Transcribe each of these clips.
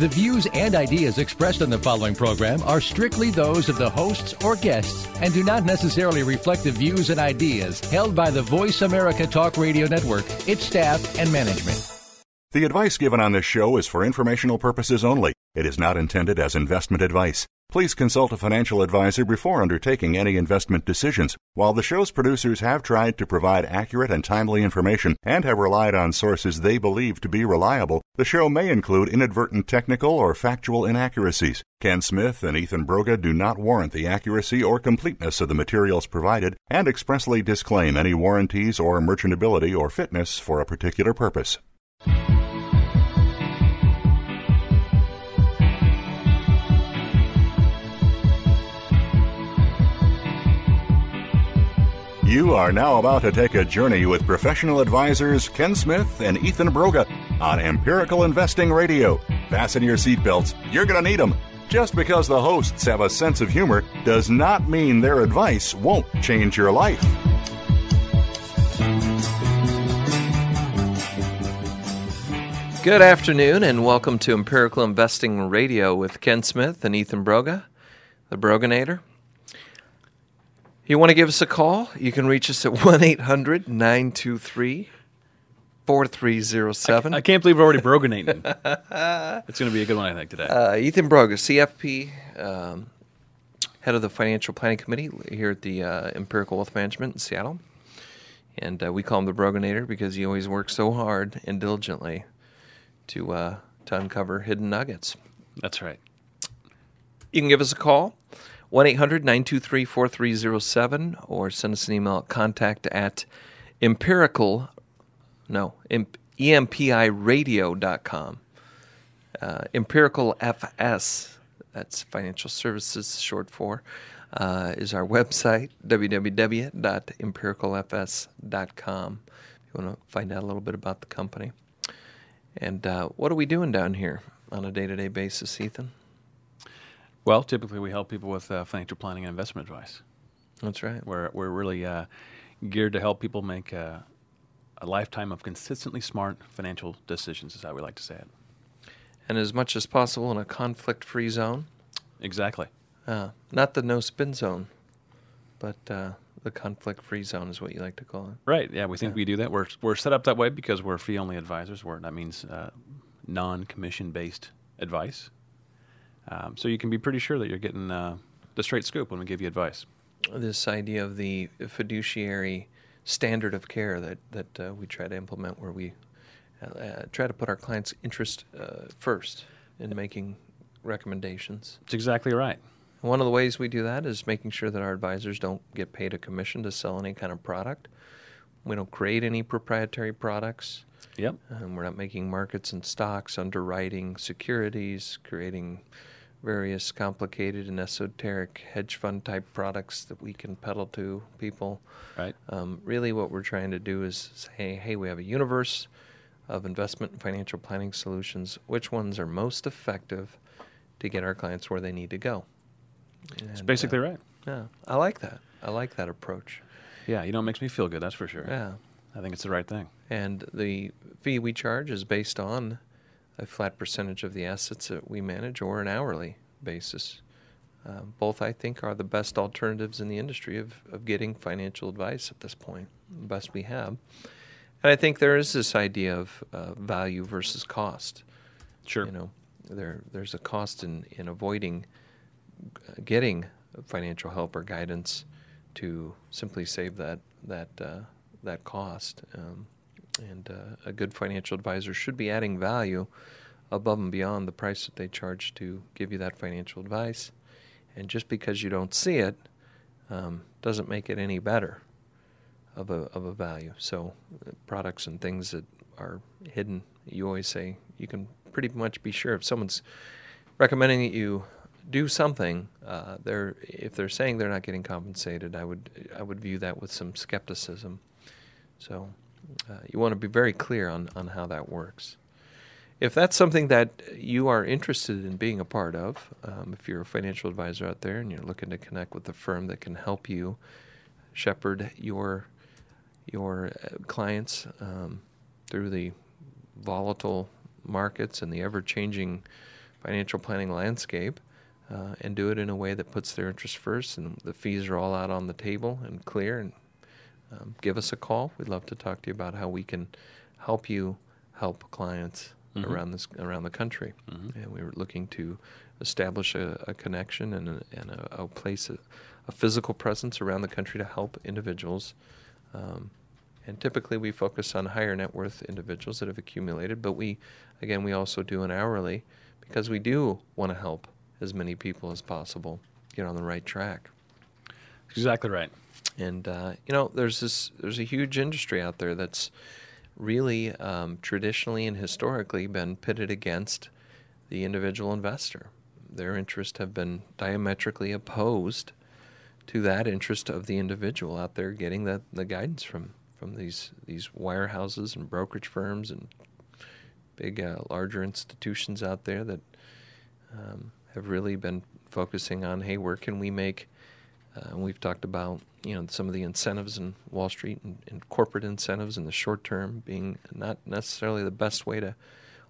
The views and ideas expressed on the following program are strictly those of the hosts or guests and do not necessarily reflect the views and ideas held by the Voice America Talk Radio Network, its staff, and management. The advice given on this show is for informational purposes only. It is not intended as investment advice. Please consult a financial advisor before undertaking any investment decisions. While the show's producers have tried to provide accurate and timely information and have relied on sources they believe to be reliable, the show may include inadvertent technical or factual inaccuracies. Ken Smith and Ethan Broga do not warrant the accuracy or completeness of the materials provided and expressly disclaim any warranties or merchantability or fitness for a particular purpose. You are now about to take a journey with professional advisors Ken Smith and Ethan Broga on Empirical Investing Radio. Fasten your seatbelts, you're going to need them. Just because the hosts have a sense of humor does not mean their advice won't change your life. Good afternoon, and welcome to Empirical Investing Radio with Ken Smith and Ethan Broga, the Broganator. You want to give us a call? You can reach us at 1 800 923 4307. I can't believe we're already broganating. it's going to be a good one, I think, today. Uh, Ethan Broga, CFP, um, head of the Financial Planning Committee here at the uh, Empirical Wealth Management in Seattle. And uh, we call him the Broganator because he always works so hard and diligently to, uh, to uncover hidden nuggets. That's right. You can give us a call, 1 800 923 4307, or send us an email at contact at empirical, no, em- empiradio.com. Uh, empirical FS, that's financial services short for, uh, is our website, www.empiricalfs.com. If you want to find out a little bit about the company. And uh, what are we doing down here on a day to day basis, Ethan? Well, typically we help people with uh, financial planning and investment advice. That's right. We're, we're really uh, geared to help people make uh, a lifetime of consistently smart financial decisions, is how we like to say it. And as much as possible in a conflict free zone. Exactly. Uh, not the no spin zone, but uh, the conflict free zone is what you like to call it. Right. Yeah, we think Yeah. we do that. We're, we're set up that way because we're fee only advisors. We're, that means uh, non commission based advice. Um, so you can be pretty sure that you're getting uh, the straight scoop when we give you advice. This idea of the fiduciary standard of care that, that uh, we try to implement, where we uh, uh, try to put our clients' interest uh, first in making recommendations. It's exactly right. One of the ways we do that is making sure that our advisors don't get paid a commission to sell any kind of product. We don't create any proprietary products. Yep. Um, we're not making markets and stocks, underwriting securities, creating various complicated and esoteric hedge fund type products that we can peddle to people. Right. Um, really, what we're trying to do is say, hey, we have a universe of investment and financial planning solutions. Which ones are most effective to get our clients where they need to go? It's basically uh, right. Yeah, I like that. I like that approach. Yeah, you know, it makes me feel good, that's for sure. Yeah. I think it's the right thing. And the fee we charge is based on a flat percentage of the assets that we manage or an hourly basis. Um, both, I think, are the best alternatives in the industry of, of getting financial advice at this point, the best we have. And I think there is this idea of uh, value versus cost. Sure. You know, there there's a cost in, in avoiding uh, getting financial help or guidance to simply save that that uh, that cost. Um, and uh, a good financial advisor should be adding value above and beyond the price that they charge to give you that financial advice. And just because you don't see it um, doesn't make it any better of a of a value. So uh, products and things that are hidden, you always say you can pretty much be sure if someone's recommending that you do something, uh, they're if they're saying they're not getting compensated, I would I would view that with some skepticism. So uh, you want to be very clear on, on how that works. If that's something that you are interested in being a part of, um, if you're a financial advisor out there and you're looking to connect with a firm that can help you shepherd your your uh, clients um, through the volatile markets and the ever-changing financial planning landscape, uh, and do it in a way that puts their interests first, and the fees are all out on the table and clear, and um, give us a call. We'd love to talk to you about how we can help you help clients Mhm. around this around the country. Mhm. And we were looking to establish a, a connection and a, and a, a place, a, a physical presence around the country to help individuals. Um, and typically we focus on higher net worth individuals that have accumulated, but we, again, we also do an hourly because we do want to help as many people as possible get on the right track. Exactly right. And uh, you know, there's this there's a huge industry out there that's really um, traditionally and historically been pitted against the individual investor. Their interests have been diametrically opposed to that interest of the individual out there getting the, the guidance from from these these wirehouses and brokerage firms and big uh, larger institutions out there that um, have really been focusing on hey where can we make uh, and we've talked about you know some of the incentives in Wall Street and, and corporate incentives in the short term being not necessarily the best way to.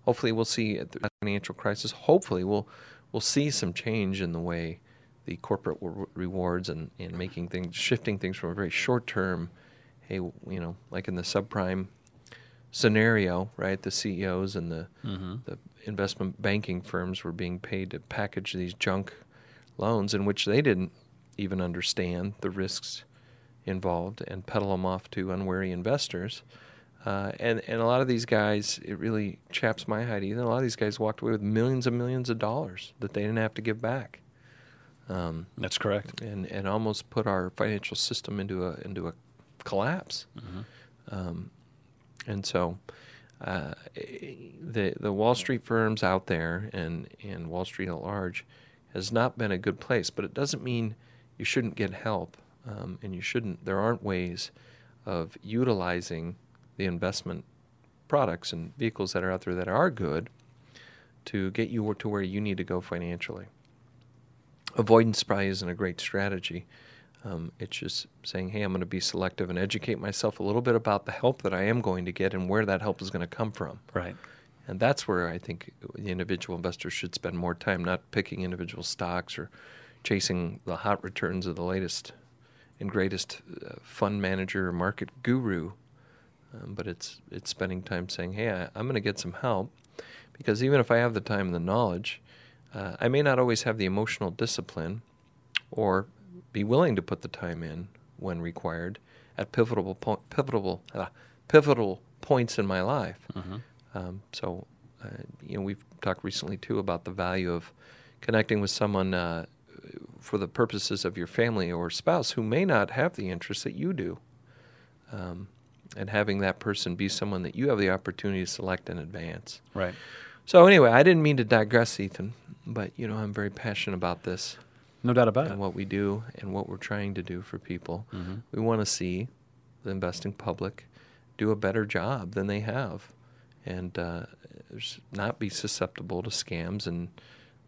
Hopefully, we'll see at the financial crisis. Hopefully, we'll we'll see some change in the way the corporate re- rewards and, and making things shifting things from a very short term. Hey, you know, like in the subprime scenario, right? The CEOs and the Mm-hmm. the investment banking firms were being paid to package these junk loans in which they didn't even understand the risks involved and peddle them off to unwary investors. Uh, and and a lot of these guys, it really chaps my hide. Even a lot of these guys walked away with millions and millions of dollars that they didn't have to give back, um, That's correct. and and almost put our financial system into a into a collapse. Mhm. Um, and so, uh, the the Wall Street firms out there and and Wall Street at large has not been a good place. But it doesn't mean you shouldn't get help, um, and you shouldn't. There aren't ways of utilizing the investment products and vehicles that are out there that are good to get you to where you need to go financially. Avoidance probably isn't a great strategy. Um, it's just saying, hey, I'm going to be selective and educate myself a little bit about the help that I am going to get and where that help is going to come from. Right. And that's where I think the individual investor should spend more time, not picking individual stocks or chasing the hot returns of the latest and greatest uh, fund manager or market guru. Um, but it's it's spending time saying, hey, I, I'm going to get some help because even if I have the time and the knowledge, uh, I may not always have the emotional discipline or be willing to put the time in when required at pivotal po- pivotal uh, pivotal points in my life. Mm-hmm. Um, so, uh, you know, we've talked recently too about the value of connecting with someone uh, for the purposes of your family or spouse who may not have the interests that you do, um, and having that person be someone that you have the opportunity to select in advance. Right. So, anyway, I didn't mean to digress, Ethan, but you know, I'm very passionate about this No doubt about and it. what we do and what we're trying to do for people. Mm-hmm. We want to see the investing public do a better job than they have, and uh, not be susceptible to scams and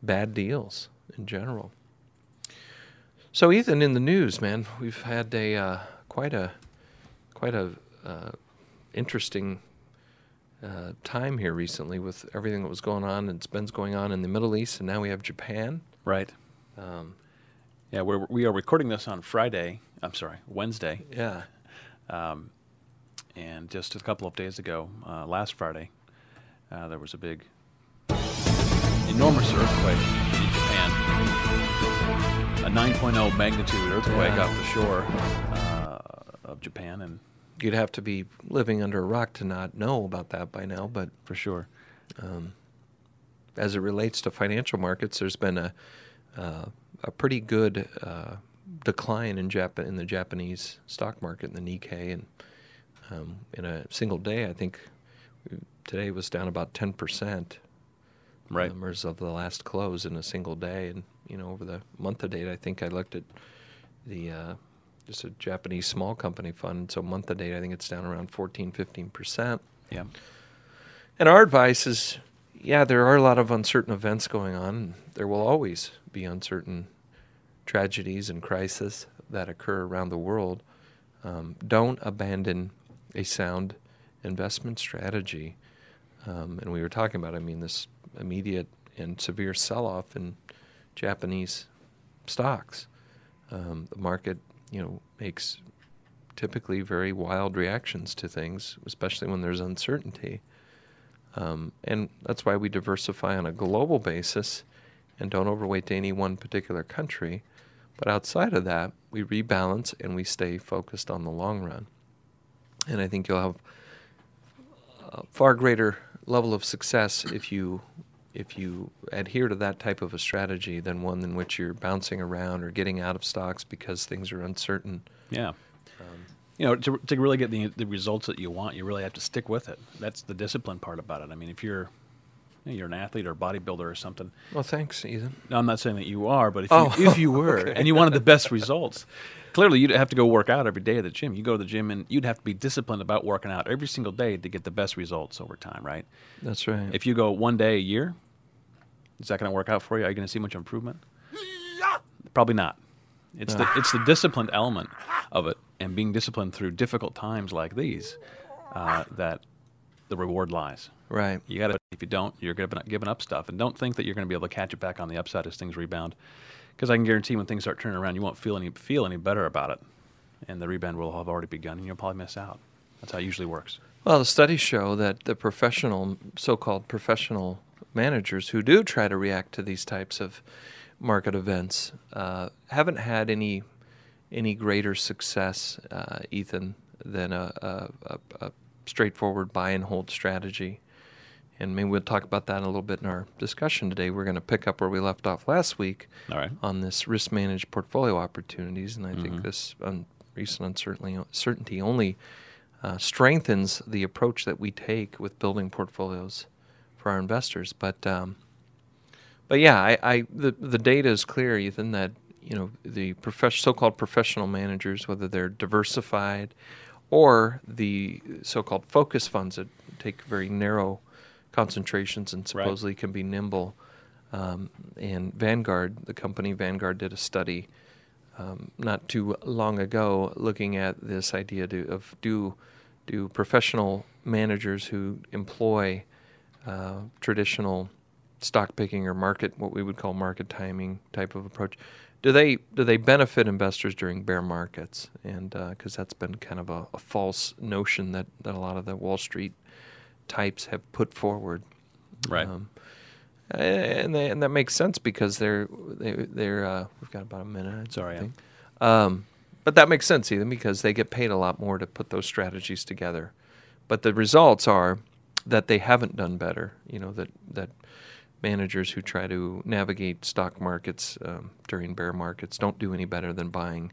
bad deals in general. So, Ethan, in the news, man, we've had a uh, quite a quite a uh, interesting uh, time here recently with everything that was going on and has been going on in the Middle East, and now we have Japan. Right. Um, Yeah, we're, we are recording this on Friday. I'm sorry, Wednesday. yeah, Um, and just a couple of days ago, uh, last Friday, uh, there was a big, enormous earthquake in Japan. A 9.0 magnitude earthquake off the shore uh, of Japan, and you'd have to be living under a rock to not know about that by now. But for sure, um, as it relates to financial markets, there's been a uh, a pretty good uh, decline in Jap- in the Japanese stock market, in the Nikkei, and um, in a single day, I think today was down about ten percent. right? Numbers of the last close in a single day, and you know over the month to date, I think I looked at the uh, just a Japanese small company fund. So month to date, I think it's down around 14, 15 percent. Yeah. And our advice is, yeah, there are a lot of uncertain events going on. There will always be uncertain tragedies and crises that occur around the world. Um, don't abandon a sound investment strategy. Um, and we were talking about, I mean, this immediate and severe sell-off in Japanese stocks. Um, the market, you know, makes typically very wild reactions to things, especially when there's uncertainty. Um, and that's why we diversify on a global basis and don't overweight to any one particular country. But outside of that, we rebalance and we stay focused on the long run. And I think you'll have a far greater level of success if you if you adhere to that type of a strategy than one in which you're bouncing around or getting out of stocks because things are uncertain. Yeah. Um, you know, to, to really get the, the results that you want, you really have to stick with it. That's the discipline part about it. I mean, if you're you are an athlete or a bodybuilder or something. Well, thanks, Ethan. No, I'm not saying that you are, but if oh, you, if you were okay. and you wanted the best results, clearly you'd have to go work out every day at the gym. You go to the gym and you'd have to be disciplined about working out every single day to get the best results over time, right? That's right. If you go one day a year, is that going to work out for you? Are you going to see much improvement? Probably not. It's the it's the disciplined element of it, and being disciplined through difficult times like these, uh, that the reward lies. Right. You got to. If you don't, you're giving up, giving up stuff, and don't think that you're going to be able to catch it back on the upside as things rebound. Because I can guarantee when things start turning around, you won't feel any feel any better about it, and the rebound will have already begun, and you'll probably miss out. That's how it usually works. Well, the studies show that the professional, so-called professional managers who do try to react to these types of market events uh, haven't had any any greater success, uh, Ethan, than a, a, a, straightforward buy and hold strategy. And maybe we'll talk about that a little bit in our discussion today. We're going to pick up where we left off last week on this risk managed portfolio opportunities. And I mm-hmm. think this un- recent uncertainty only uh, strengthens the approach that we take with building portfolios for our investors. But um, but yeah, I, I, the the data is clear, Ethan, that you know the prof- so-called professional managers, whether they're diversified or the so-called focus funds that take very narrow concentrations and supposedly right. can be nimble. Um, and Vanguard, the company Vanguard, did a study um, not too long ago looking at this idea to, of do do professional managers who employ uh, traditional stock picking or market what we would call market timing type of approach. Do they do they benefit investors during bear markets? And because uh, that's been kind of a, a, false notion that, that a lot of the wall street types have put forward. Right. Um, and, they, and that makes sense because they're they, they're uh, we've got about a minute sorry um, but that makes sense even because they get paid a lot more to put those strategies together. But the results are that they haven't done better you know that that managers who try to navigate stock markets um, during bear markets don't do any better than buying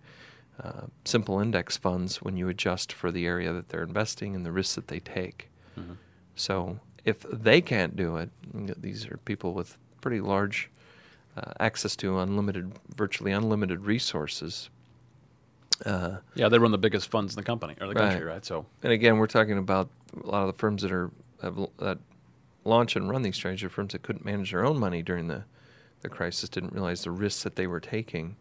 uh, simple index funds when you adjust for the area that they're investing and the risks that they take. Mm-hmm. So if they can't do it, these are people with pretty large uh, access to unlimited, virtually unlimited resources. Uh, yeah, they run the biggest funds in the company or the right. country, right? So, and again, we're talking about a lot of the firms that are have, that launch and run these strategy firms that couldn't manage their own money during the, the crisis didn't realize the risks that they were taking.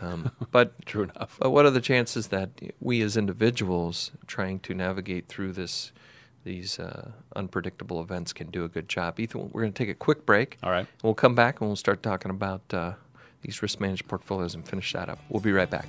Um, but true enough. But what are the chances that we as individuals trying to navigate through this these uh, unpredictable events can do a good job? Ethan, we're going to take a quick break. All right. We'll come back and we'll start talking about uh, these risk managed portfolios and finish that up. We'll be right back.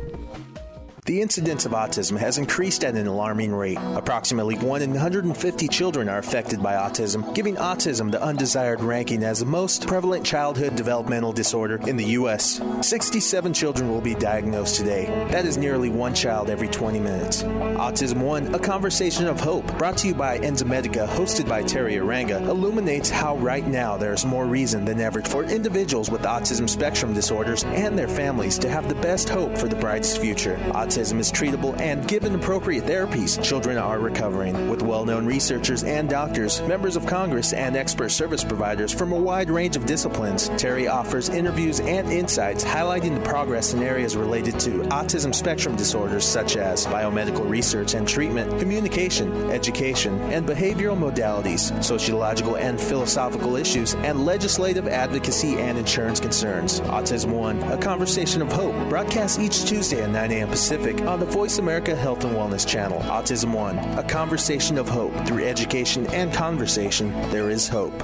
The incidence of autism has increased at an alarming rate. Approximately 1 in 150 children are affected by autism, giving autism the undesired ranking as the most prevalent childhood developmental disorder in the U.S. 67 children will be diagnosed today. That is nearly one child every 20 minutes. Autism One, a conversation of hope, brought to you by Enzymedica, hosted by Teri Arranga, illuminates how right now there is more reason than ever for individuals with autism spectrum disorders and their families to have the best hope for the brightest future. Is treatable, and given appropriate therapies, children are recovering. With well known researchers and doctors, members of Congress, and expert service providers from a wide range of disciplines, Teri offers interviews and insights highlighting the progress in areas related to autism spectrum disorders such as biomedical research and treatment, communication, education, and behavioral modalities, sociological and philosophical issues, and legislative advocacy and insurance concerns. Autism One, a conversation of hope, broadcasts each Tuesday at 9 a.m. Pacific on the Voice America Health and Wellness channel. Autism One, a conversation of hope. Through education and conversation, there is hope.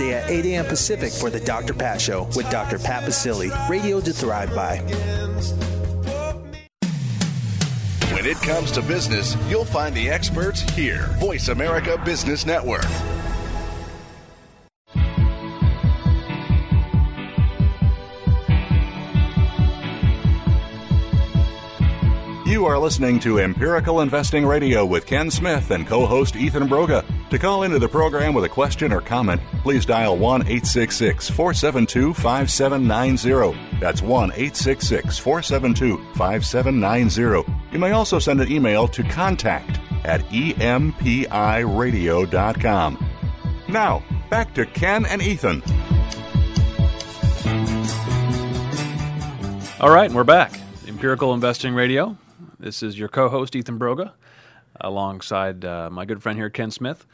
at 8 a.m. Pacific for the Dr. Pat Show with Dr. Pat Baccili, radio to thrive by. When it comes to business, you'll find the experts here. Voice America Business Network. You are listening to Empirical Investing Radio with Ken Smith and co host Ethan Broga. To call into the program with a question or comment, please dial 1 866 472 5790. That's 1 866 472 5790. You may also send an email to contact at empiradio.com. Now, back to Ken and Ethan. All right, we're back. Empirical Investing Radio. This is your co host, Ethan Broga, alongside uh, my good friend here, Ken Smith.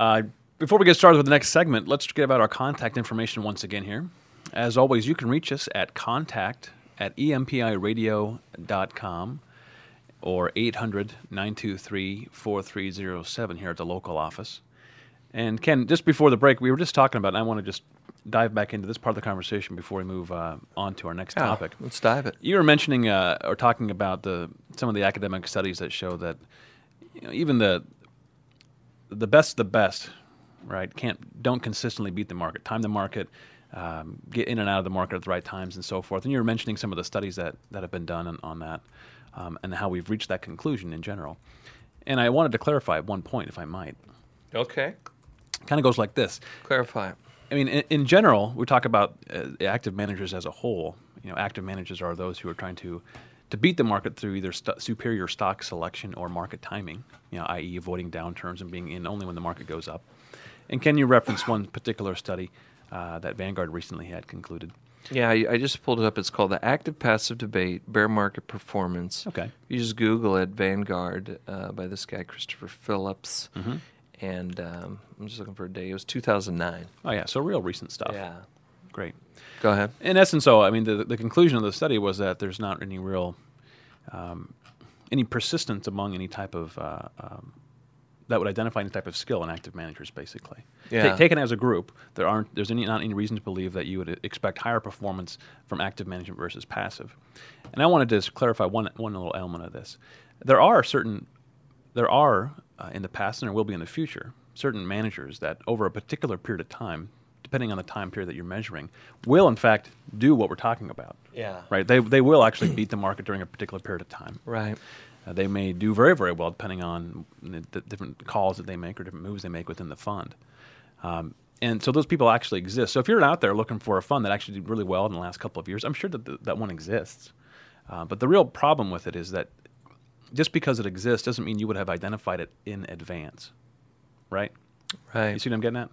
Uh, before we get started with the next segment, let's get about our contact information once again here. As always, you can reach us at contact at empiradio.com or 800 923 4307 here at the local office. And Ken, just before the break, we were just talking about, I want to just dive back into this part of the conversation before we move uh, on to our next Yeah, topic. let's dive it. You were mentioning uh, or talking about the some of the academic studies that show that you know, even the the best of the best, right, can't don't consistently beat the market, time the market, um, get in and out of the market at the right times, and so forth. And you were mentioning some of the studies that that have been done on, on that, um, and how we've reached that conclusion in general. And I wanted to clarify one point, if I might. Okay. Kind of goes like this. Clarify. I mean, in, in general, we talk about uh, active managers as a whole. You know, active managers are those who are trying to to beat the market through either st- superior stock selection or market timing. You know, i.e., avoiding downturns and being in only when the market goes up. And can you reference one particular study uh, that Vanguard recently had concluded? Yeah, I, I just pulled it up. It's called the Active Passive Debate Bear Market Performance. Okay. You just Google it, Vanguard, uh, by this guy, Christopher Philips. Mm-hmm. And um, I'm just looking for a date. It was 2009. Oh yeah, so real recent stuff. Yeah. Great. Go ahead. In essence, though, I mean, the, the conclusion of the study was that there's not any real, um, any persistence among any type of, uh, um, that would identify any type of skill in active managers, basically. Yeah. taken as a group, there aren't, there's any, not any reason to believe that you would expect higher performance from active management versus passive. And I wanted to just clarify one, one little element of this. There are certain, there are uh, in the past and there will be in the future, certain managers that over a particular period of time depending on the time period that you're measuring, will in fact do what we're talking about. Yeah. Right. They they will actually beat the market during a particular period of time. Right. Uh, they may do very very well depending on the, the different calls that they make or different moves they make within the fund. Um, and so those people actually exist. So if you're out there looking for a fund that actually did really well in the last couple of years, I'm sure that the, that one exists. Uh, but the real problem with it is that just because it exists doesn't mean you would have identified it in advance, right? Right. You see what I'm getting at?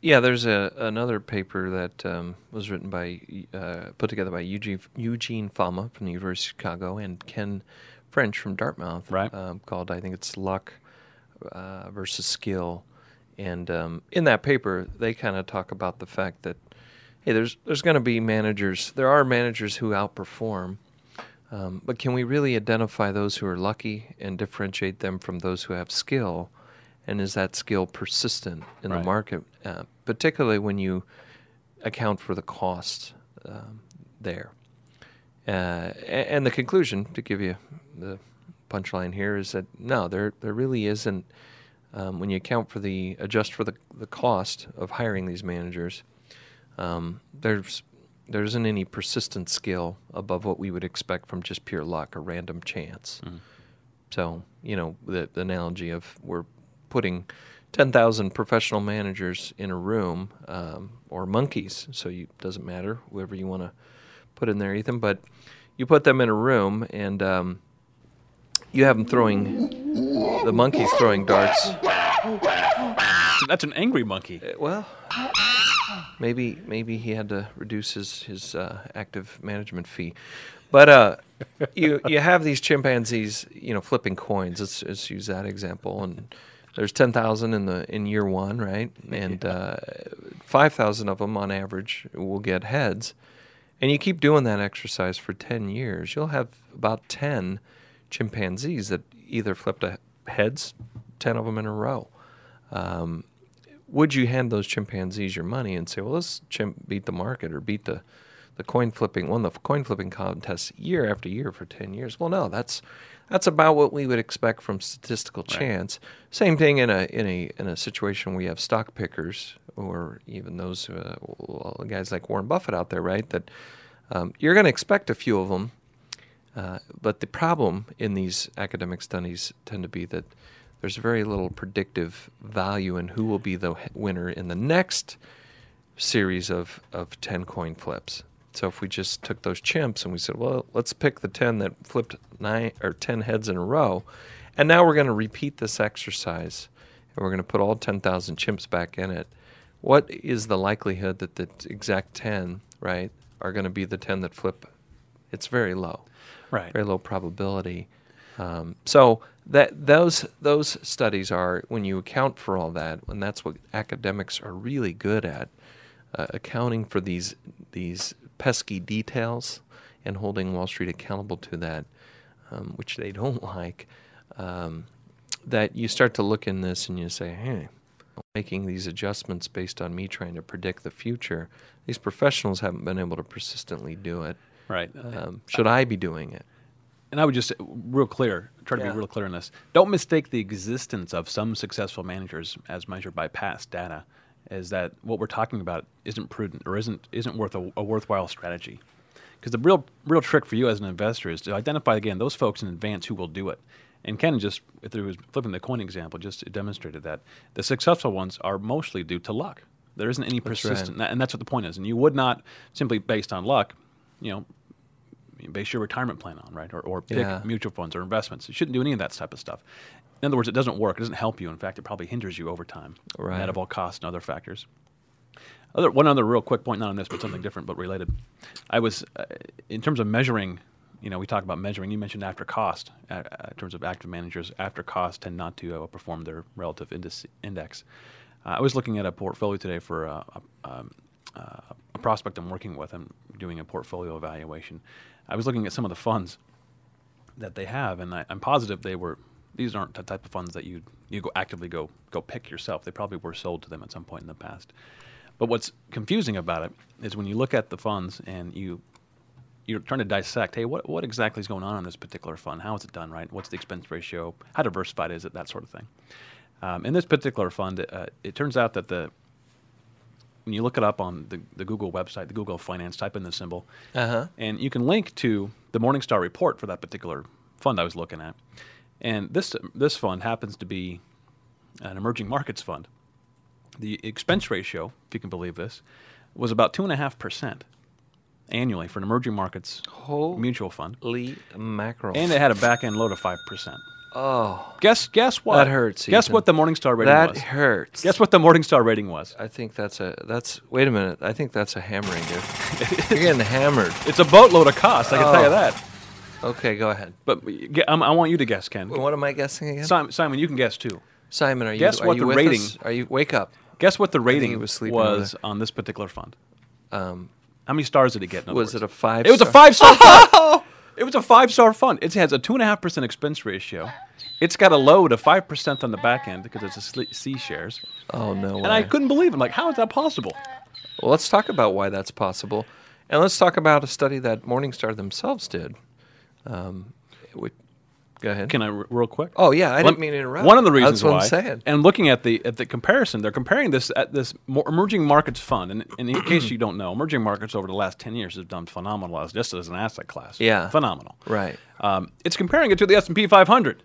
Yeah, there's a another paper that um, was written by uh, put together by Eugene Eugene Fama from the University of Chicago and Ken French from Dartmouth, Right. Um, called I think it's luck uh, versus skill, and um, in that paper they kind of talk about the fact that hey, there's there's going to be managers. There are managers who outperform, um, but can we really identify those who are lucky and differentiate them from those who have skill? And is that skill persistent in Right. the market, uh, particularly when you account for the cost um, there? Uh, and the conclusion, to give you the punchline here, is that no, there there really isn't. Um, when you account for the adjust for the the cost of hiring these managers, um, there's there isn't any persistent skill above what we would expect from just pure luck or random chance. So you know the, the analogy of we're putting ten thousand professional managers in a room um, or monkeys. So it doesn't matter whoever you want to put in there, Ethan. But you put them in a room and um, you have them throwing the monkeys throwing darts. So that's an angry monkey. Uh, Well, maybe maybe he had to reduce his his uh, active management fee, but uh, you you have these chimpanzees, you know, flipping coins. Let's, let's use that example. And there's ten thousand in the in year one, right? And uh, five thousand of them on average will get heads. And you keep doing that exercise for ten years, you'll have about ten chimpanzees that either flipped a heads, ten of them in a row. Um, would you hand those chimpanzees your money and say, "Well, let's chimp beat the market or beat the the coin flipping won the coin flipping contest year after year for ten years"? Well, no, that's that's about what we would expect from statistical chance. Same thing in a in a in a situation where you have stock pickers or even those uh, guys like Warren Buffett out there, right? That um, you're going to expect a few of them uh, but the problem in these academic studies tend to be that there's very little predictive value in who will be the winner in the next series of, of 10 coin flips. So if we just took those chimps and we said, well, let's pick the 10 that flipped nine or 10 heads in a row, and now we're going to repeat this exercise and we're going to put all 10,000 chimps back in it. What is the likelihood that the exact 10, right, are going to be the 10 that flip? It's very low Right. very low probability. Um, so that those those studies are when you account for all that, and that's what academics are really good at, uh, accounting for these these pesky details and holding Wall Street accountable to that, um, which they don't like. Um, that you start to look in this and you say, hey, making these adjustments based on me trying to predict the future. These professionals haven't been able to persistently do it. Right. Um, should I be doing it? And I would just real clear, try to Yeah. be real clear on this. Don't mistake the existence of some successful managers as measured by past data as that what we're talking about isn't prudent or isn't isn't worth a, a worthwhile strategy. Because the real real trick for you as an investor is to identify again those folks in advance who will do it. And Ken just through his flipping the coin example just demonstrated that the successful ones are mostly due to luck. There isn't any That's right. persistent, and that's what the point is. And you would not simply based on luck, you know, base your retirement plan on, right? Or, or pick Yeah. mutual funds or investments. You shouldn't do any of that type of stuff. In other words, it doesn't work. It doesn't help you. In fact, it probably hinders you over time, Right. net of all costs and other factors. Other, one other real quick point, not on this, but something different but related. I was, uh, in terms of measuring, you know, we talk about measuring. You mentioned after cost, uh, uh, in terms of active managers, after cost tend not to outperform their relative index. index. Uh, I was looking at a portfolio today for uh, a, um, uh, a prospect I'm working with. I'm doing a portfolio evaluation. I was looking at some of the funds that they have, and I, I'm positive they were. These aren't the type of funds that you you go actively go go pick yourself. They probably were sold to them at some point in the past. But what's confusing about it is when you look at the funds and you you're trying to dissect, hey, what what exactly is going on in this particular fund? How is it done, right? What's the expense ratio? How diversified is it? That sort of thing. Um, in this particular fund, uh, it turns out that the when you look it up on the, the Google website, the Google Finance, type in the symbol, Uh huh. and you can link to the Morningstar report for that particular fund I was looking at. And this this fund happens to be an emerging markets fund. The expense ratio, if you can believe this, was about two and a half percent annually for an emerging markets Holy mutual fund, Holy mackerel. and it had a back end load of five percent. Oh, Guess guess what? That hurts, Guess Ethan. what the Morningstar rating that was? That hurts. Guess what the Morningstar rating was? I think that's a that's. Wait a minute. I think that's a hammering, dude. You're getting hammered. It's a boatload of cost. I can tell you Oh. that. Okay, go ahead. But um, I want you to guess, Ken. What am I guessing again? Simon, Simon, you can guess too. Simon, are you? Guess are what you the with rating- us? Are you? Wake up. Guess what the rating was sleeping was on this particular fund? Um, How many stars did it get? was words? it a five? It was a five star fund. It was a five star fund. It has a two and a half percent expense ratio. It's got a load of five percent on the back end because it's a sl- C shares. Oh no! And I couldn't believe it. I'm like, how is that possible? Well, let's talk about why that's possible, and let's talk about a study that Morningstar themselves did. Um, which, go ahead. Can I r- real quick? oh yeah, I didn't mean to interrupt. One of the reasons that's what why, I'm saying. and looking at the at the comparison, they're comparing this at this more emerging markets fund. And, and in case you don't know, emerging markets over the last ten years have done phenomenal as just as an asset class. Yeah. phenomenal. Right. Um, it's comparing it to the S and P 500.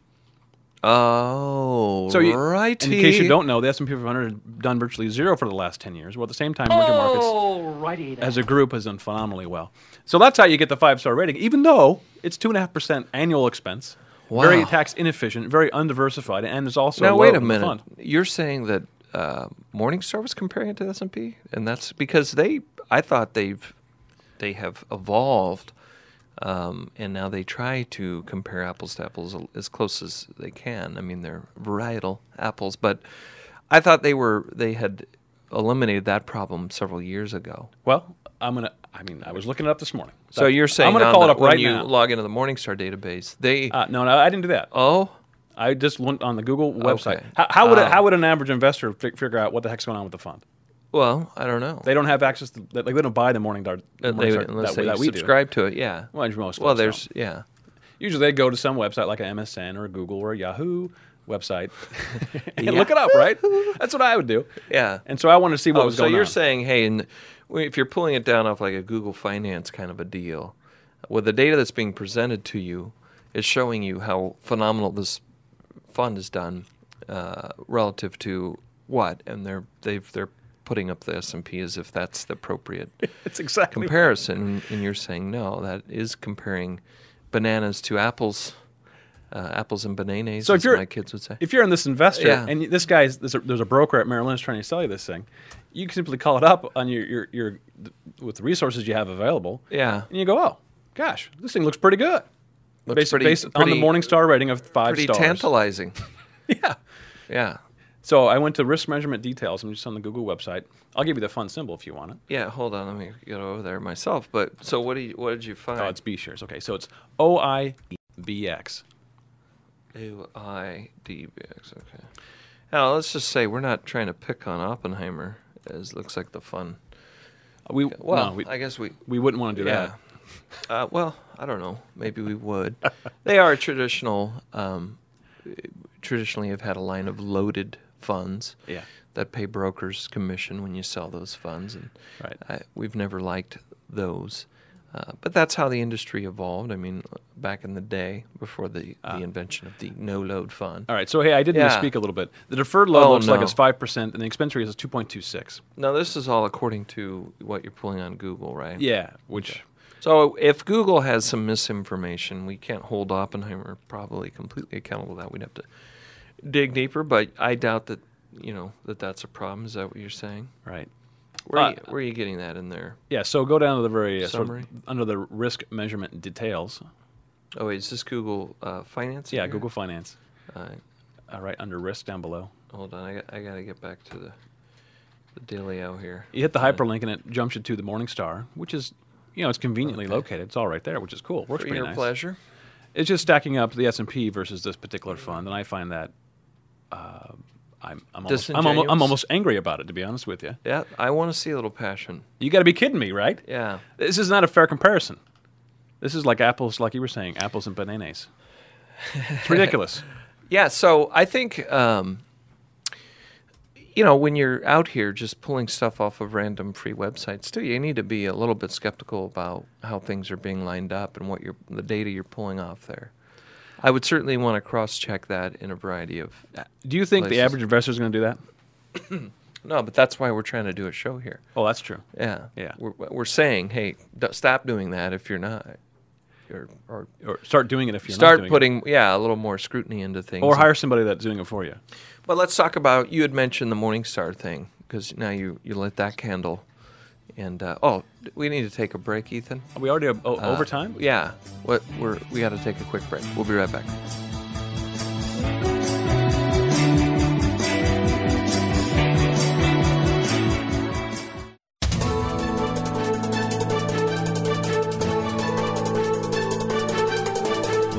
Oh, So, you, right. in case you don't know, the S and P 500 has done virtually zero for the last ten years. Well, at the same time, emerging markets as a group has done phenomenally well. So that's how you get the five star rating, even though it's two and a half percent annual expense. Very tax inefficient, very undiversified, and there's also now wait a minute. fund. You're saying that uh, Morningstar was comparing it to S and P, and that's because they. I thought they've they have evolved, um, and now they try to compare apples to apples as close as they can. I mean, they're varietal apples, but I thought they were they had eliminated that problem several years ago. Well, I'm gonna. I mean, I was looking it up this morning. So you're saying I'm gonna call the- it up when right you now. log into the Morningstar database, they uh, no, no, I didn't do that. oh I just went on the Google website. Okay. How, how would Oh. how would an average investor fi- figure out what the heck's going on with the fund? well I don't know They don't have access to. Like they don't buy the Morning Dart. Uh, they, Morningstar unless that, they that we do. subscribe to it. Yeah. Well, most well, there's don't. yeah. Usually they go to some website like a MSN or a Google or a Yahoo website and look it up, right? That's what I would do. Yeah. And so I wanted to see what oh, was so going you're on. saying, hey, if you're pulling it down off like a Google Finance kind of a deal, well, the data that's being presented to you is showing you how phenomenal this fund is done uh, relative to what, and they're they've they're putting up the S and P as if that's the appropriate it's exactly comparison, and you're saying no, that is comparing bananas to apples, uh, apples and bananas, So if you're- my kids would say. if you're in this investor Yeah. and this guy's there's a, there's a broker at Merrill Lynch trying to sell you this thing, you can simply call it up on your your, your with the resources you have available. Yeah. And you go, oh, gosh, this thing looks pretty good. Looks based, pretty- based on pretty- the Morningstar rating of five Pretty stars. Pretty tantalizing. Yeah. Yeah. So I went to risk measurement details. I'm just on the Google website. I'll give you the fun symbol if you want it. Yeah, hold on. Let me get over there myself. But so what do you, what did you find? Oh, it's B shares. Okay, so it's O I B X. A I D B X. Okay. Now let's just say we're not trying to pick on Oppenheimer, as looks like the fun. We Well, no, we, I guess we. we wouldn't want to do yeah. that. Uh, well, I don't know. Maybe we would. they are traditional. Um, traditionally, have had a line of loaded funds. Yeah. That pay brokers commission when you sell those funds, and Right. I, we've never liked those. Uh, but that's how the industry evolved. I mean, back in the day, before the, Ah. the invention of the no load fund. All right. So hey, I did Yeah. misspeak a little bit. The deferred load Oh, looks like no. it's five percent, and the expense rate is two point two six. Now, this is all according to what you're pulling on Google, right? Yeah, which So if Google has some misinformation, we can't hold Oppenheimer probably completely accountable to that. We'd have to dig deeper, but I doubt that you know that that's a problem. Is that what you're saying? right. Where, are, Uh, you, where are you getting that in there? Yeah. So go down to the very uh, sort of Summary? under the risk measurement details. Oh, wait, is this Google uh, Finance? Yeah, here? Google Finance. Uh, Uh, right under risk down below. hold on, I got, I got to get back to the the dealio here. You hit the hyperlink and it jumps you to the Morningstar, which is, you know, it's conveniently Okay. located. It's all right there, which is cool. Works For pretty your nice. pleasure. It's just stacking up the S and P versus this particular fund, and I find that uh, I'm I'm almost, I'm, almost, I'm almost angry about it, to be honest with you. Yeah, I want to see a little passion. You got to be kidding me, right? Yeah. This is not a fair comparison. This is like apples, like you were saying, apples and bananas. It's ridiculous. Yeah, so I think um, you know, when you're out here just pulling stuff off of random free websites too, you need to be a little bit skeptical about how things are being lined up and what you're, the data you're pulling off there. I would certainly want to cross-check that in a variety of. Do you think the average investor is going to do that? No, but that's why we're trying to do a show here. Oh, that's true. Yeah, Yeah. We're, we're saying, hey, d- stop doing that if you're not, or, or Or start doing it if you're start putting yeah a little more scrutiny into things. or hire somebody that's doing it for you. But let's talk about you had mentioned the Morningstar thing because now you you lit that candle, and uh, oh, we need to take a break, Ethan. Are we already o- o- Uh, overtime? Yeah, what we're we got to take a quick break. We'll be right back.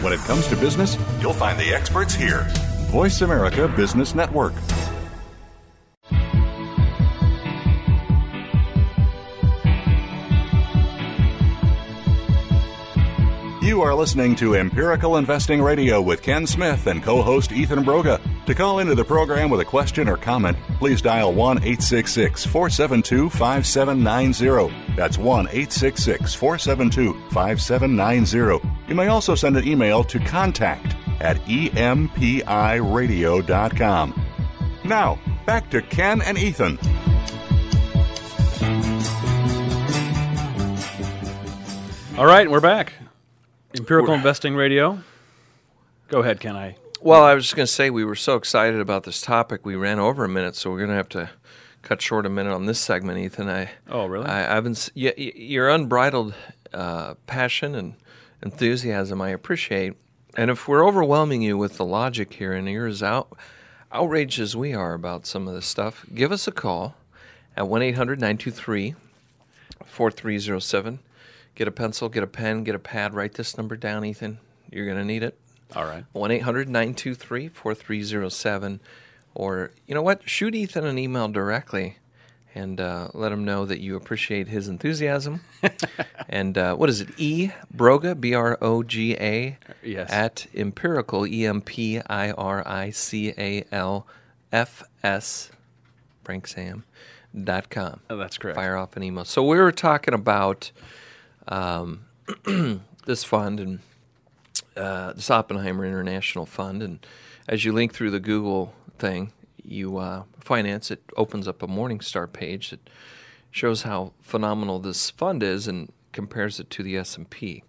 When it comes to business, you'll find the experts here. Voice America Business Network. You are listening to Empirical Investing Radio with Ken Smith and co host Ethan Broga. To call into the program with a question or comment, please dial 1 866 472 5790. That's 1 866 472 5790. You may also send an email to contact at empiradio.com. Now, back to Ken and Ethan. All right, we're back. Empirical Investing Radio. Go ahead, Ken. I Well, I was just going to say we were so excited about this topic, we ran over a minute, so we're going to have to cut short a minute on this segment, Ethan. I Oh, really? I, I've been s- y- y- your unbridled uh, passion and enthusiasm. I appreciate, and if we're overwhelming you with the logic here, and you're as out outraged as we are about some of this stuff, give us a call at one 923 4307 Get a pencil, get a pen, get a pad. Write this number down, Ethan. You're going to need it. all right. 1 800 923 4307. Or, you know what? Shoot Ethan an email directly and uh, let him know that you appreciate his enthusiasm. and uh, what is it? E Broga, B R O G A, Yes. at empirical, E M P I R I C A L F S, Frank Sam, dot com. Oh, that's correct. Fire off an email. So we were talking about um, this fund and uh, this Oppenheimer International Fund, and as you link through the Google thing, you uh, finance it opens up a Morningstar page that shows how phenomenal this fund is and compares it to the S and P.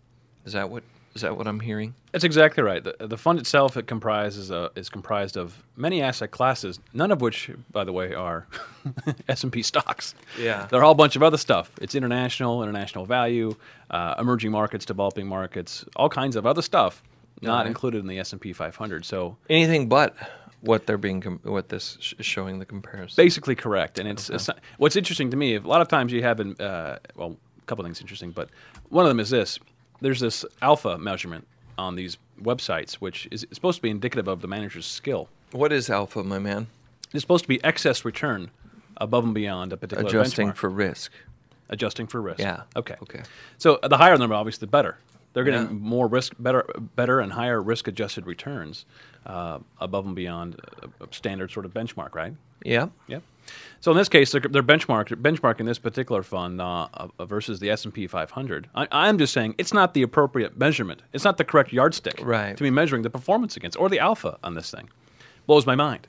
Is that what is that what I'm hearing? That's exactly right. The, the fund itself it comprises uh, is comprised of many asset classes, none of which, by the way, are S and P stocks. Yeah. they're all a bunch of other stuff. It's international, international value, uh, emerging markets, developing markets, all kinds of other stuff, not Right. included in the S and P 500. So Anything but what they're being com- what this sh- is showing the comparison. basically correct. And it's, it's what's interesting to me. A lot of times you have, in, uh, well, a couple things interesting, but one of them is this: there's this alpha measurement on these websites, which is supposed to be indicative of the manager's skill. What is alpha, my man? It's supposed to be excess return above and beyond a particular Adjusting benchmark. for risk. adjusting for risk. Yeah. Okay. Okay. So the higher the number, obviously, the better. They're getting Yeah. more risk, better, better, and higher risk-adjusted returns uh, above and beyond a, a standard sort of benchmark, right? Yeah. Yep. So in this case, they're, they're benchmark benchmarking this particular fund uh, uh, versus the S and P 500. I, I'm just saying it's not the appropriate measurement. It's not the correct yardstick Right. to be measuring the performance against or the alpha on this thing. Blows my mind.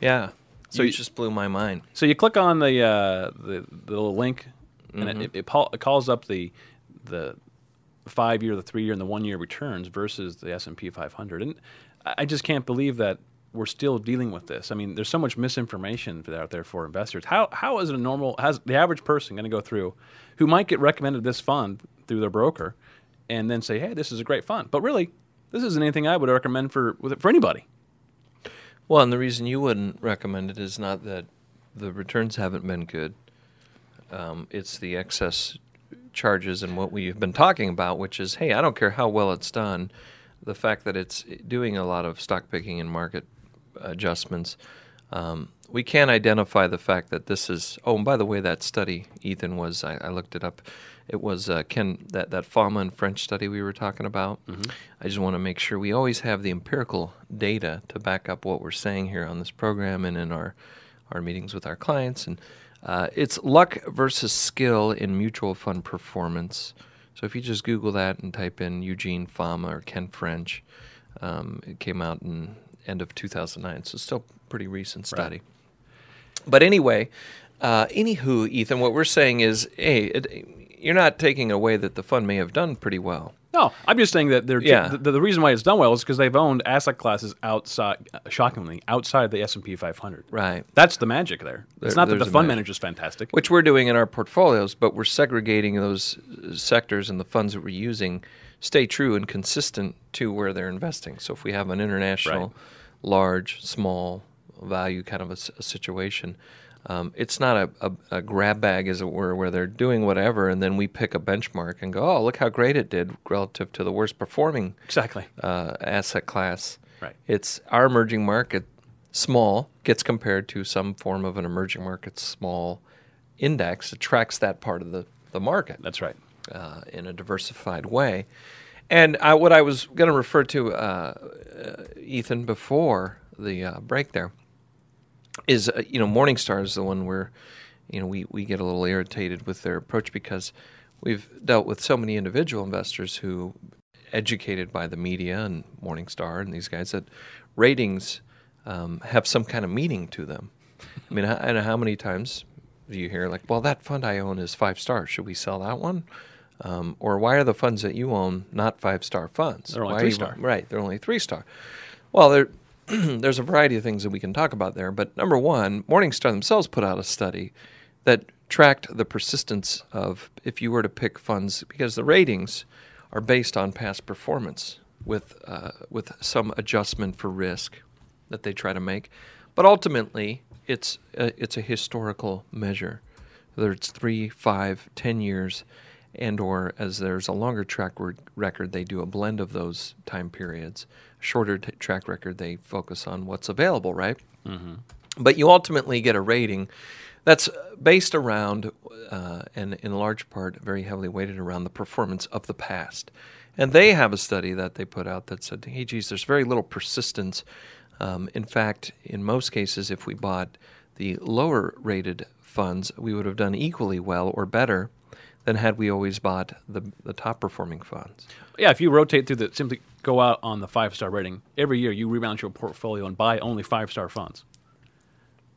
Yeah. So you you- just blew my mind. So you click on the uh, the, the little link, and it, it, pol- it calls up the the five year, the three year, and the one year returns versus the S and P 500. And I just can't believe that we're still dealing with this. I mean, there's so much misinformation out there for investors. How how is it a normal? Has the average person going to go through, who might get recommended this fund through their broker, and then say, "Hey, this is a great fund," but really, this isn't anything I would recommend for for anybody. Well, and the reason you wouldn't recommend it is not that the returns haven't been good. Um, it's the excess charges and what we've been talking about, which is, hey, I don't care how well it's done. The fact that it's doing a lot of stock picking and market adjustments, um, we can identify the fact that this is. Oh, and by the way, that study, Ethan, was I, I looked it up. It was uh, Ken that that Fama and French study we were talking about. I just want to make sure we always have the empirical data to back up what we're saying here on this program and in our our meetings with our clients. And uh, it's luck versus skill in mutual fund performance. So if you just Google that and type in Eugene Fama or Ken French, um, it came out in end of 2009. So it's still pretty recent study. But anyway, uh, anywho, Ethan, what we're saying is, hey, it, you're not taking away that the fund may have done pretty well. No, I'm just saying that they're Yeah. the, the reason why it's done well is because they've owned asset classes outside, shockingly, outside the S and P 500. Right. That's the magic there. There- it's not that the fund manager is fantastic. which we're doing in our portfolios, but we're segregating those uh, sectors and the funds that we're using stay true and consistent to where they're investing. So if we have an international, Right. large, small value kind of a situation, um, it's not a, a, a grab bag, as it were, where they're doing whatever and then we pick a benchmark and go, oh, look how great it did relative to the worst performing Exactly. uh, asset class. Right. It's our emerging market, small, gets compared to some form of an emerging market small index that tracks that part of the, the market That's right. uh, in a diversified way. And I, what I was going to refer to, uh, uh, Ethan, before the uh, break there, is uh, you know Morningstar is the one where you know we, we get a little irritated with their approach because we've dealt with so many individual investors who educated by the media and Morningstar and these guys that ratings um, have some kind of meaning to them. I mean, I know how many times do you hear like, "Well, that fund I own is five stars. Should we sell that one?" Um, or why are the funds that you own not five star funds? They're only Why three-star. Right, they're only three star. Well, there, there's a variety of things that we can talk about there. But number one, Morningstar themselves put out a study that tracked the persistence of if you were to pick funds because the ratings are based on past performance with uh, with some adjustment for risk that they try to make. But ultimately, it's a, it's a historical measure, whether it's three, five, ten years, and or as there's a longer track record, they do a blend of those time periods. Shorter t- track record, they focus on what's available, right? But you ultimately get a rating that's based around, uh, and in large part, very heavily weighted around the performance of the past. And they have a study that they put out that said, hey, geez, there's very little persistence. Um, in fact, in most cases, if we bought the lower rated funds, we would have done equally well or better than had we always bought the the top performing funds. Yeah, if you rotate through the simply go out on the five star rating every year, you rebalance your portfolio and buy only five star funds.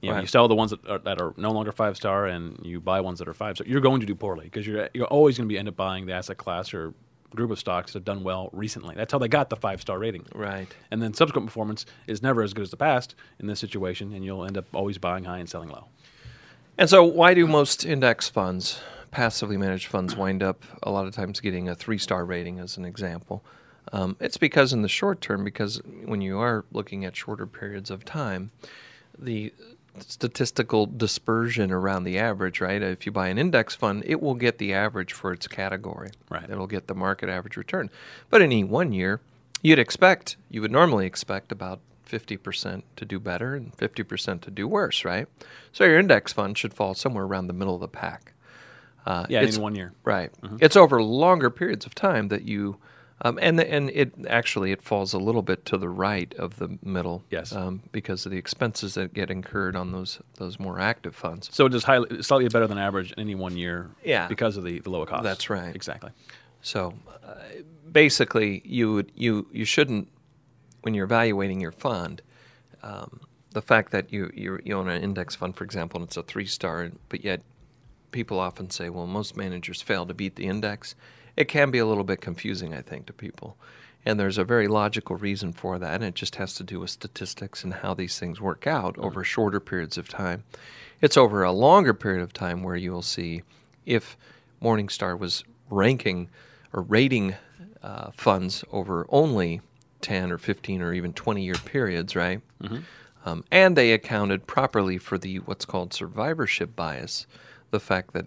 You, know, Right. you sell the ones that are, that are no longer five star, and you buy ones that are five star. You're going to do poorly because you're you're always going to be end up buying the asset class or group of stocks that have done well recently. That's how they got the five star rating. Right. And then subsequent performance is never as good as the past in this situation, and you'll end up always buying high and selling low. And so, why do most index funds, passively managed funds, wind up a lot of times getting a three star rating, as an example? Um, it's because, in the short term, because when you are looking at shorter periods of time, the statistical dispersion around the average, right? If you buy an index fund, it will get the average for its category. Right. It'll get the market average return. But in any one year, you'd expect, you would normally expect about 50% to do better and 50% to do worse, right? So your index fund should fall somewhere around the middle of the pack. Uh, Yeah, it's- in one year. Right. It's over longer periods of time that you, um, and the, and it actually it falls a little bit to the right of the middle. Yes. Um, because of the expenses that get incurred on those those more active funds. So it is highly, slightly better than average in any one year. Yeah. Because of the, the lower cost. That's right. Exactly. So uh, basically, you would you you shouldn't when you're evaluating your fund. Um, the fact that you, you you own an index fund, for example, and it's a three star, but yet people often say, well, most managers fail to beat the index. It can be a little bit confusing, I think, to people. And there's a very logical reason for that, and it just has to do with statistics and how these things work out over shorter periods of time. It's over a longer period of time where you'll see if Morningstar was ranking or rating uh, funds over only 10 or 15 or even 20 year periods, right? Um, and they accounted properly for the what's called survivorship bias, the fact that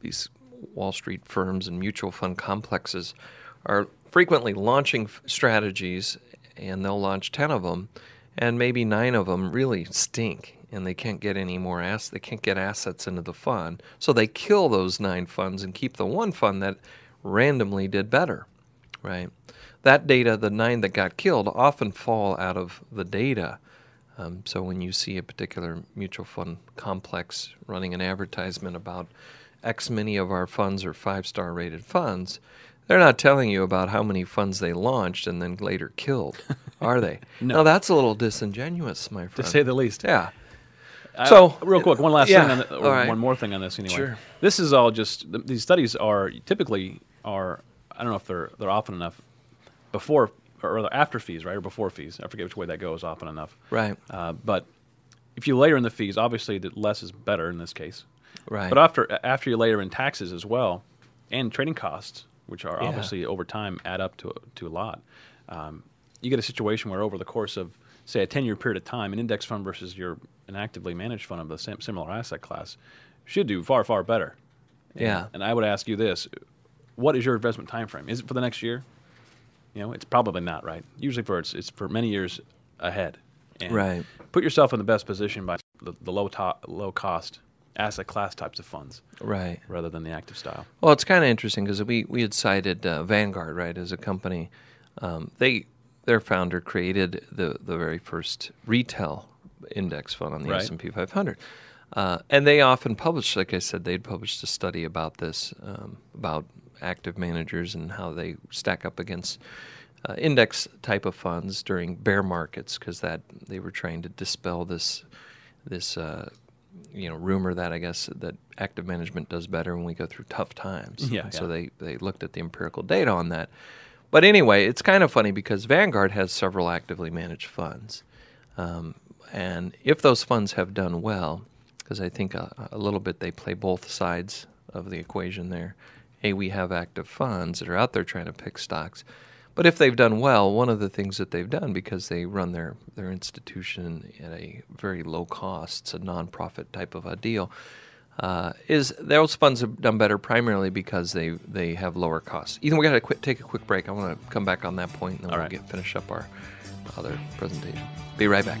these Wall Street firms and mutual fund complexes are frequently launching strategies, and they'll launch 10 of them, and maybe nine of them really stink, and they can't get any more ass. They can't get assets into the fund, so they kill those nine funds and keep the one fund that randomly did better, right? That data, the nine that got killed, often fall out of the data. Um, so when you see a particular mutual fund complex running an advertisement about X many of our funds are five star rated funds, they're not telling you about how many funds they launched and then later killed, are they? No. Now that's a little disingenuous, my friend. To say the least. yeah. Uh, So- real quick, one last Yeah, thing, on the, or right. one more thing on this anyway. Sure. This is all just th- these studies are typically are I don't know if they're they're often enough before or rather after fees, right, or before fees. I forget which way that goes. Often enough, Right. Uh, but if you layer in the fees, obviously the less is better in this case. Right. But after after you layer in taxes as well, and trading costs, which are Yeah. obviously over time add up to to a lot, um, you get a situation where over the course of say a ten year period of time, an index fund versus your an actively managed fund of the same, similar asset class should do far far better. And- Yeah. And I would ask you this: What is your investment time frame? Is it for the next year? You know, it's probably not right. Usually for it's, it's for many years ahead. And Right. Put yourself in the best position by the, the low to, low cost asset class types of funds Right. rather than the active style. Well, it's kind of interesting because we, we had cited uh, Vanguard, right, as a company. Um, they their founder created the the very first retail index fund on the Right. S and P 500, uh, and they often published, like I said, they'd published a study about this, um, about active managers and how they stack up against. Uh, index type of funds during bear markets because that they were trying to dispel this this uh, you know rumor that I guess that active management does better when we go through tough times. Yeah, And so they they looked at the empirical data on that. But anyway, it's kind of funny because Vanguard has several actively managed funds, um, and if those funds have done well, because I think a, a little bit they play both sides of the equation there. Hey, we have active funds that are out there trying to pick stocks. But if they've done well, one of the things that they've done because they run their, their institution at a very low cost, it's a nonprofit type of a deal, uh, is those funds have done better primarily because they, they have lower costs. Ethan, we got to take a quick break. I want to come back on that point, and then All we'll right. get finish up our other presentation. Be right back.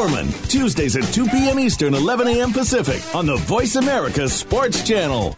Tuesdays at 2 p.m. Eastern, 11 a.m. Pacific on the Voice America Sports Channel.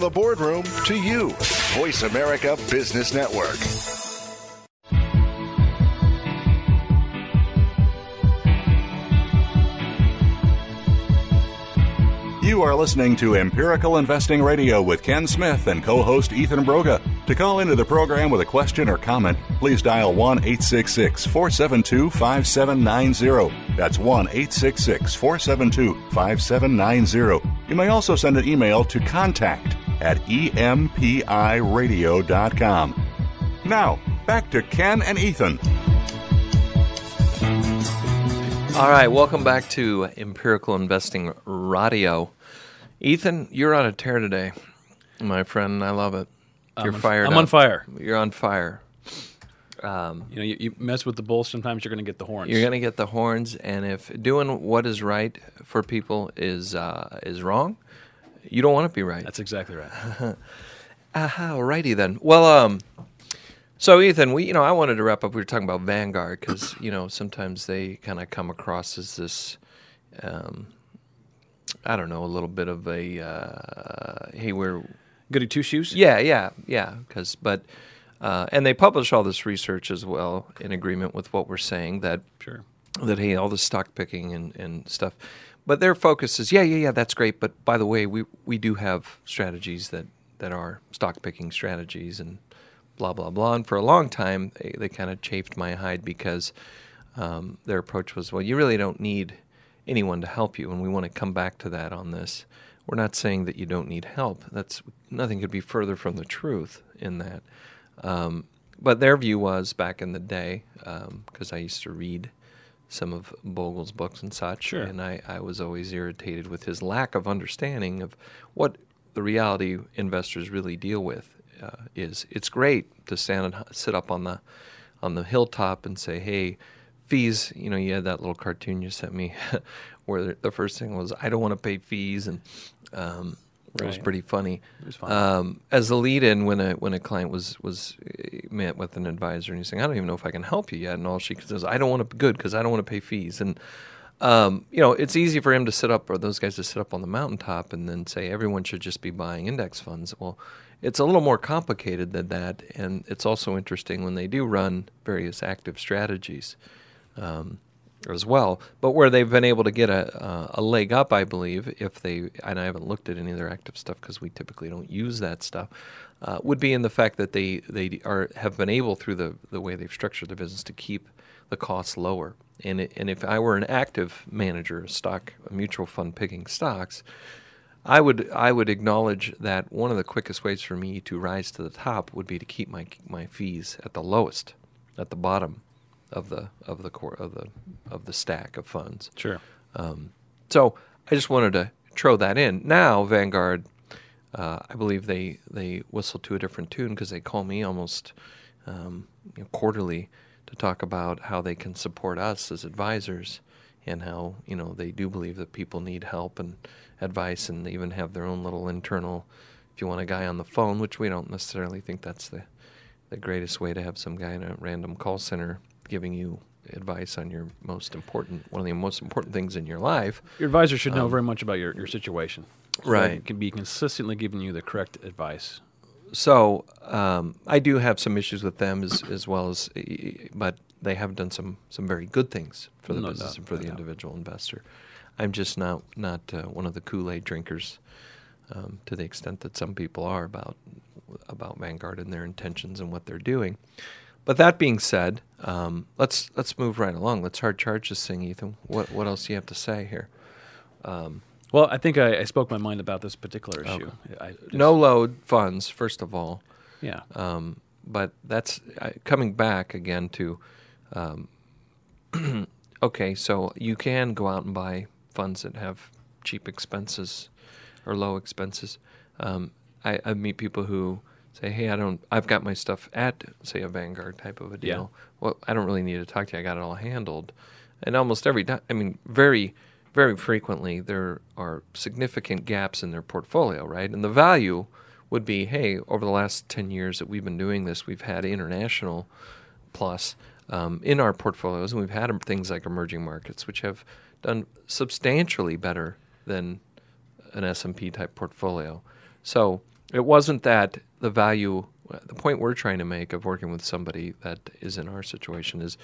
The boardroom to you, Voice America Business Network. You are listening to Empirical Investing Radio with Ken Smith and co host Ethan Broga. To call into the program with a question or comment, please dial 1 866 472 5790. That's 1 866 472 5790. You may also send an email to contact at empiradio.com. Now, back to Ken and Ethan. All right, welcome back to Empirical Investing Radio. Ethan, you're on a tear today, my friend. I love it. You're on- fired. I'm up. on fire. You're on fire. You know, you, you mess with the bulls, sometimes you're going to get the horns. You're going to get the horns, and if doing what is right for people is uh, is wrong, you don't want to be right. That's exactly right. Aha, alrighty then. Well, um, so Ethan, we you know I wanted to wrap up. We were talking about Vanguard because you know sometimes they kind of come across as this, um, I don't know, a little bit of a uh, hey we're Goody two shoes. yeah yeah yeah because but uh, and they publish all this research as well in agreement with what we're saying that Sure. that hey all the stock picking and, and stuff but their focus is yeah yeah yeah that's great but by the way we we do have strategies that that are stock picking strategies and blah blah blah and for a long time they, they kind of chafed my hide because um, their approach was well you really don't need anyone to help you and we want to come back to that on this. We're not saying that you don't need help. That's nothing could be further from the truth in that. Um, but their view was back in the day because i used to read some of Bogle's books and such. Sure. And I, I was always irritated with his lack of understanding of what the reality investors really deal with uh, is. It's great to stand and sit up on the on the hilltop and say, "Hey, fees." You know, you had that little cartoon you sent me where the- the first thing was, "I don't want to pay fees," and um, it was pretty funny. It was funny. Um, as a lead-in, when a when a client was was uh, met with an advisor and he's saying, "I don't even know if I can help you yet," and all she says, "I don't want to be good because I don't want to pay fees," and um, you know, it's easy for him to sit up or those guys to sit up on the mountaintop and then say everyone should just be buying index funds. Well, it's a little more complicated than that, and it's also interesting when they do run various active strategies. um, as well. But where they've been able to get a uh, a leg up, I believe, if they and I haven't looked at any of their active stuff because we typically don't use that stuff, uh, would be in the fact that they they are have been able through the the way they've structured the business to keep the costs lower. And it, and if I were an active manager, stock a mutual fund picking stocks. I would I would acknowledge that one of the quickest ways for me to rise to the top would be to keep my my fees at the lowest, at the bottom of the of the core of the of the stack of funds. Sure. Um, so I just wanted to throw that in. Now Vanguard, uh, I believe they they whistle to a different tune because they call me almost um, you know, quarterly to talk about how they can support us as advisors and how you know they do believe that people need help and advice and they even have their own little internal if you want a guy on the phone which we don't necessarily think that's the the greatest way to have some guy in a random call center giving you advice on your most important one of the most important things in your life Your advisor should know Um, very much about your, your situation. So Right. Can be consistently giving you the correct advice. so um, I do have some issues with them as as well as, but they have done some some very good things for the No business doubt, and for no the doubt. individual investor. I'm just not not uh, one of the Kool Aid drinkers um, to the extent that some people are about about Vanguard and their intentions and what they're doing. But that being said, um, let's let's move right along. Let's hard charge this thing, Ethan. What what else do you have to say here? Um, Well, I think I, I spoke my mind about this particular issue. I just- no load funds, first of all. Yeah. Um, but that's uh, coming back again to um, okay, so you can go out and buy funds that have cheap expenses or low expenses. Um, I, I meet people who say, "Hey, I don't. I've got my stuff at say a Vanguard type of a Yeah. deal. Well, I don't really need to talk to you. I got it all handled." And almost every time, I mean, very, very frequently, there are significant gaps in their portfolio, right? And the value would be, hey, over the last ten years that we've been doing this, we've had international plus um, in our portfolios, and we've had things like emerging markets, which have done substantially better than an S&P type portfolio. So it wasn't that the value. The point we're trying to make of working with somebody that is in our situation is,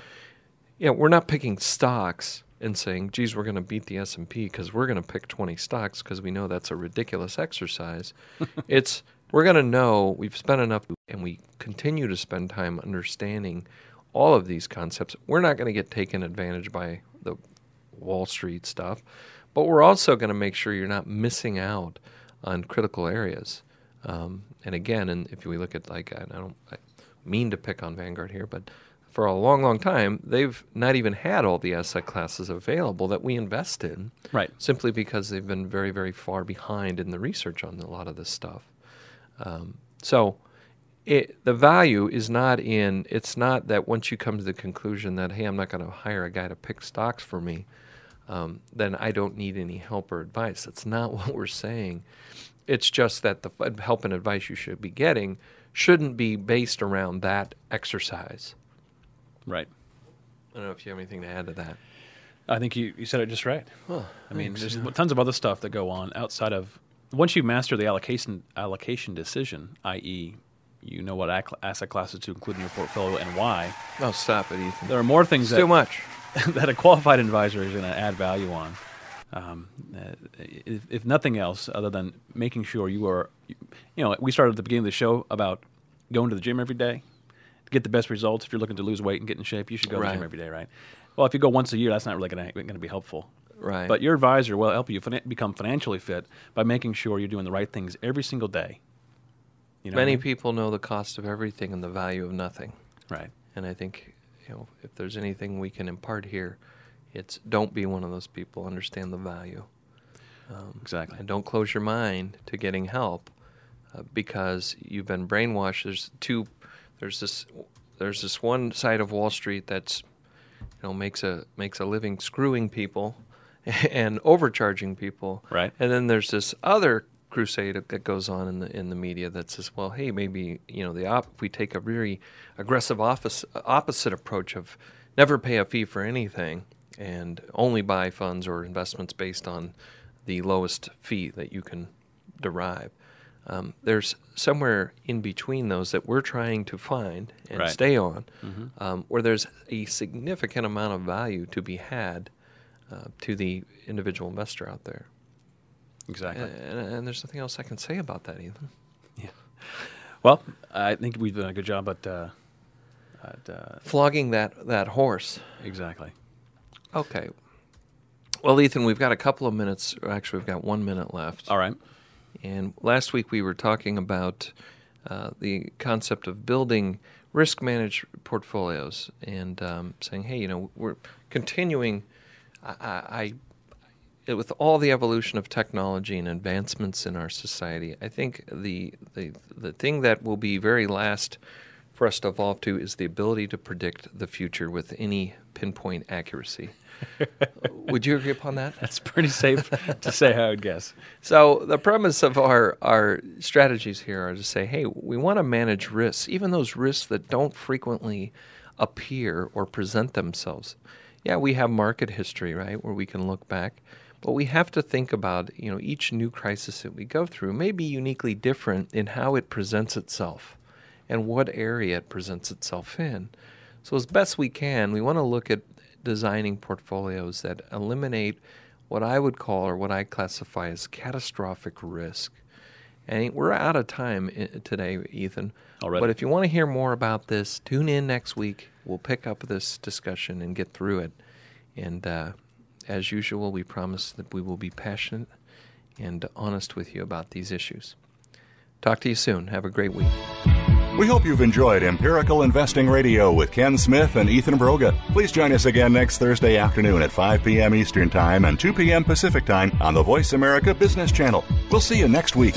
you know, we're not picking stocks and saying, "Geez, we're going to beat the S&P because we're going to pick 20 stocks because we know that's a ridiculous exercise." it's we're going to know we've spent enough and we continue to spend time understanding all of these concepts. We're not going to get taken advantage by the Wall Street stuff, but we're also going to make sure you're not missing out on critical areas. Um, and again, and if we look at like I don't I mean to pick on Vanguard here, but for a long, long time they've not even had all the asset classes available that we invest in, Right. Simply because they've been very, very far behind in the research on a lot of this stuff. Um, so it, the value is not in it's not that once you come to the conclusion that hey i'm not going to hire a guy to pick stocks for me um, then i don't need any help or advice that's not what we're saying it's just that the help and advice you should be getting shouldn't be based around that exercise Right. i don't know if you have anything to add to that I think you, you said it just right. Well, I mean, there's yeah. tons of other stuff that go on outside of once you master the allocation allocation decision, i.e., you know what asset classes to include in your portfolio and why. oh stop it ethan There are more things that too much that a qualified advisor is going to add value on. Um, uh, if, if nothing else, other than making sure you are, you know, we started at the beginning of the show about going to the gym every day to get the best results. If you're looking to lose weight and get in shape, you should go to the gym every day, right? Well, if you go once a year, that's not really going to be helpful. right But your advisor will help you fin- become financially fit by making sure you're doing the right things every single day. You know what I many mean? people know the cost of everything and the value of nothing right? And I think, you know, if there's anything we can impart here, it's don't be one of those people. Understand the value. Um, Exactly. And don't close your mind to getting help uh, because you've been brainwashed. There's two. There's this. There's this one side of Wall Street that's, you know, makes a makes a living screwing people, and overcharging people. Right. And then there's this other crusade that goes on in the in the media that says, well, hey, maybe you know the op- if we take a very aggressive office, opposite approach of never pay a fee for anything and only buy funds or investments based on the lowest fee that you can derive. Um, there's somewhere in between those that we're trying to find and Right. stay on, Mhm. um, where there's a significant amount of value to be had uh, to the individual investor out there. Exactly. And, and there's nothing else I can say about that, Ethan. Well, I think we've done a good job at, uh, at uh, Flogging that, that horse. exactly. Okay. Well, Ethan, we've got a couple of minutes. or Actually, we've got one minute left. All right. And last week we were talking about uh, the concept of building risk managed portfolios and um, saying, hey, you know, we're continuing. I, I, I, with all the evolution of technology and advancements in our society, I think the, the the thing that will be very last for us to evolve to is the ability to predict the future with any pinpoint accuracy. Would you agree upon that? That's pretty safe to say, I would guess. So the premise of our our strategies here are to say, hey, we want to manage risks, even those risks that don't frequently appear or present themselves. Yeah, we have market history, right, where we can look back, but we have to think about, you know, each new crisis that we go through may be uniquely different in how it presents itself and what area it presents itself in. So as best we can, we want to look at designing portfolios that eliminate what I would call or what I classify as catastrophic risk. And we're out of time today, Ethan. Already? But if you want to hear more about this, tune in next week. We'll pick up this discussion and get through it. And uh, as usual, we promise that we will be passionate and honest with you about these issues. Talk to you soon. Have a great week. We hope you've enjoyed Empirical Investing Radio with Ken Smith and Ethan Broga. Please join us again next Thursday afternoon at 5 p.m. Eastern Time and 2 p.m. Pacific Time on the Voice America Business Channel. We'll see you next week.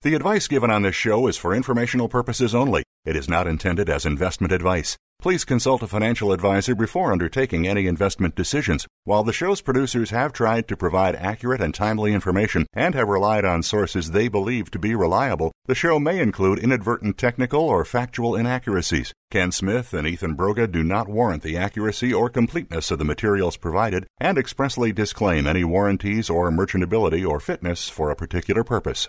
The advice given on this show is for informational purposes only. It is not intended as investment advice. Please consult a financial advisor before undertaking any investment decisions. While the show's producers have tried to provide accurate and timely information and have relied on sources they believe to be reliable, the show may include inadvertent technical or factual inaccuracies. Ken Smith and Ethan Broga do not warrant the accuracy or completeness of the materials provided and expressly disclaim any warranties or merchantability or fitness for a particular purpose.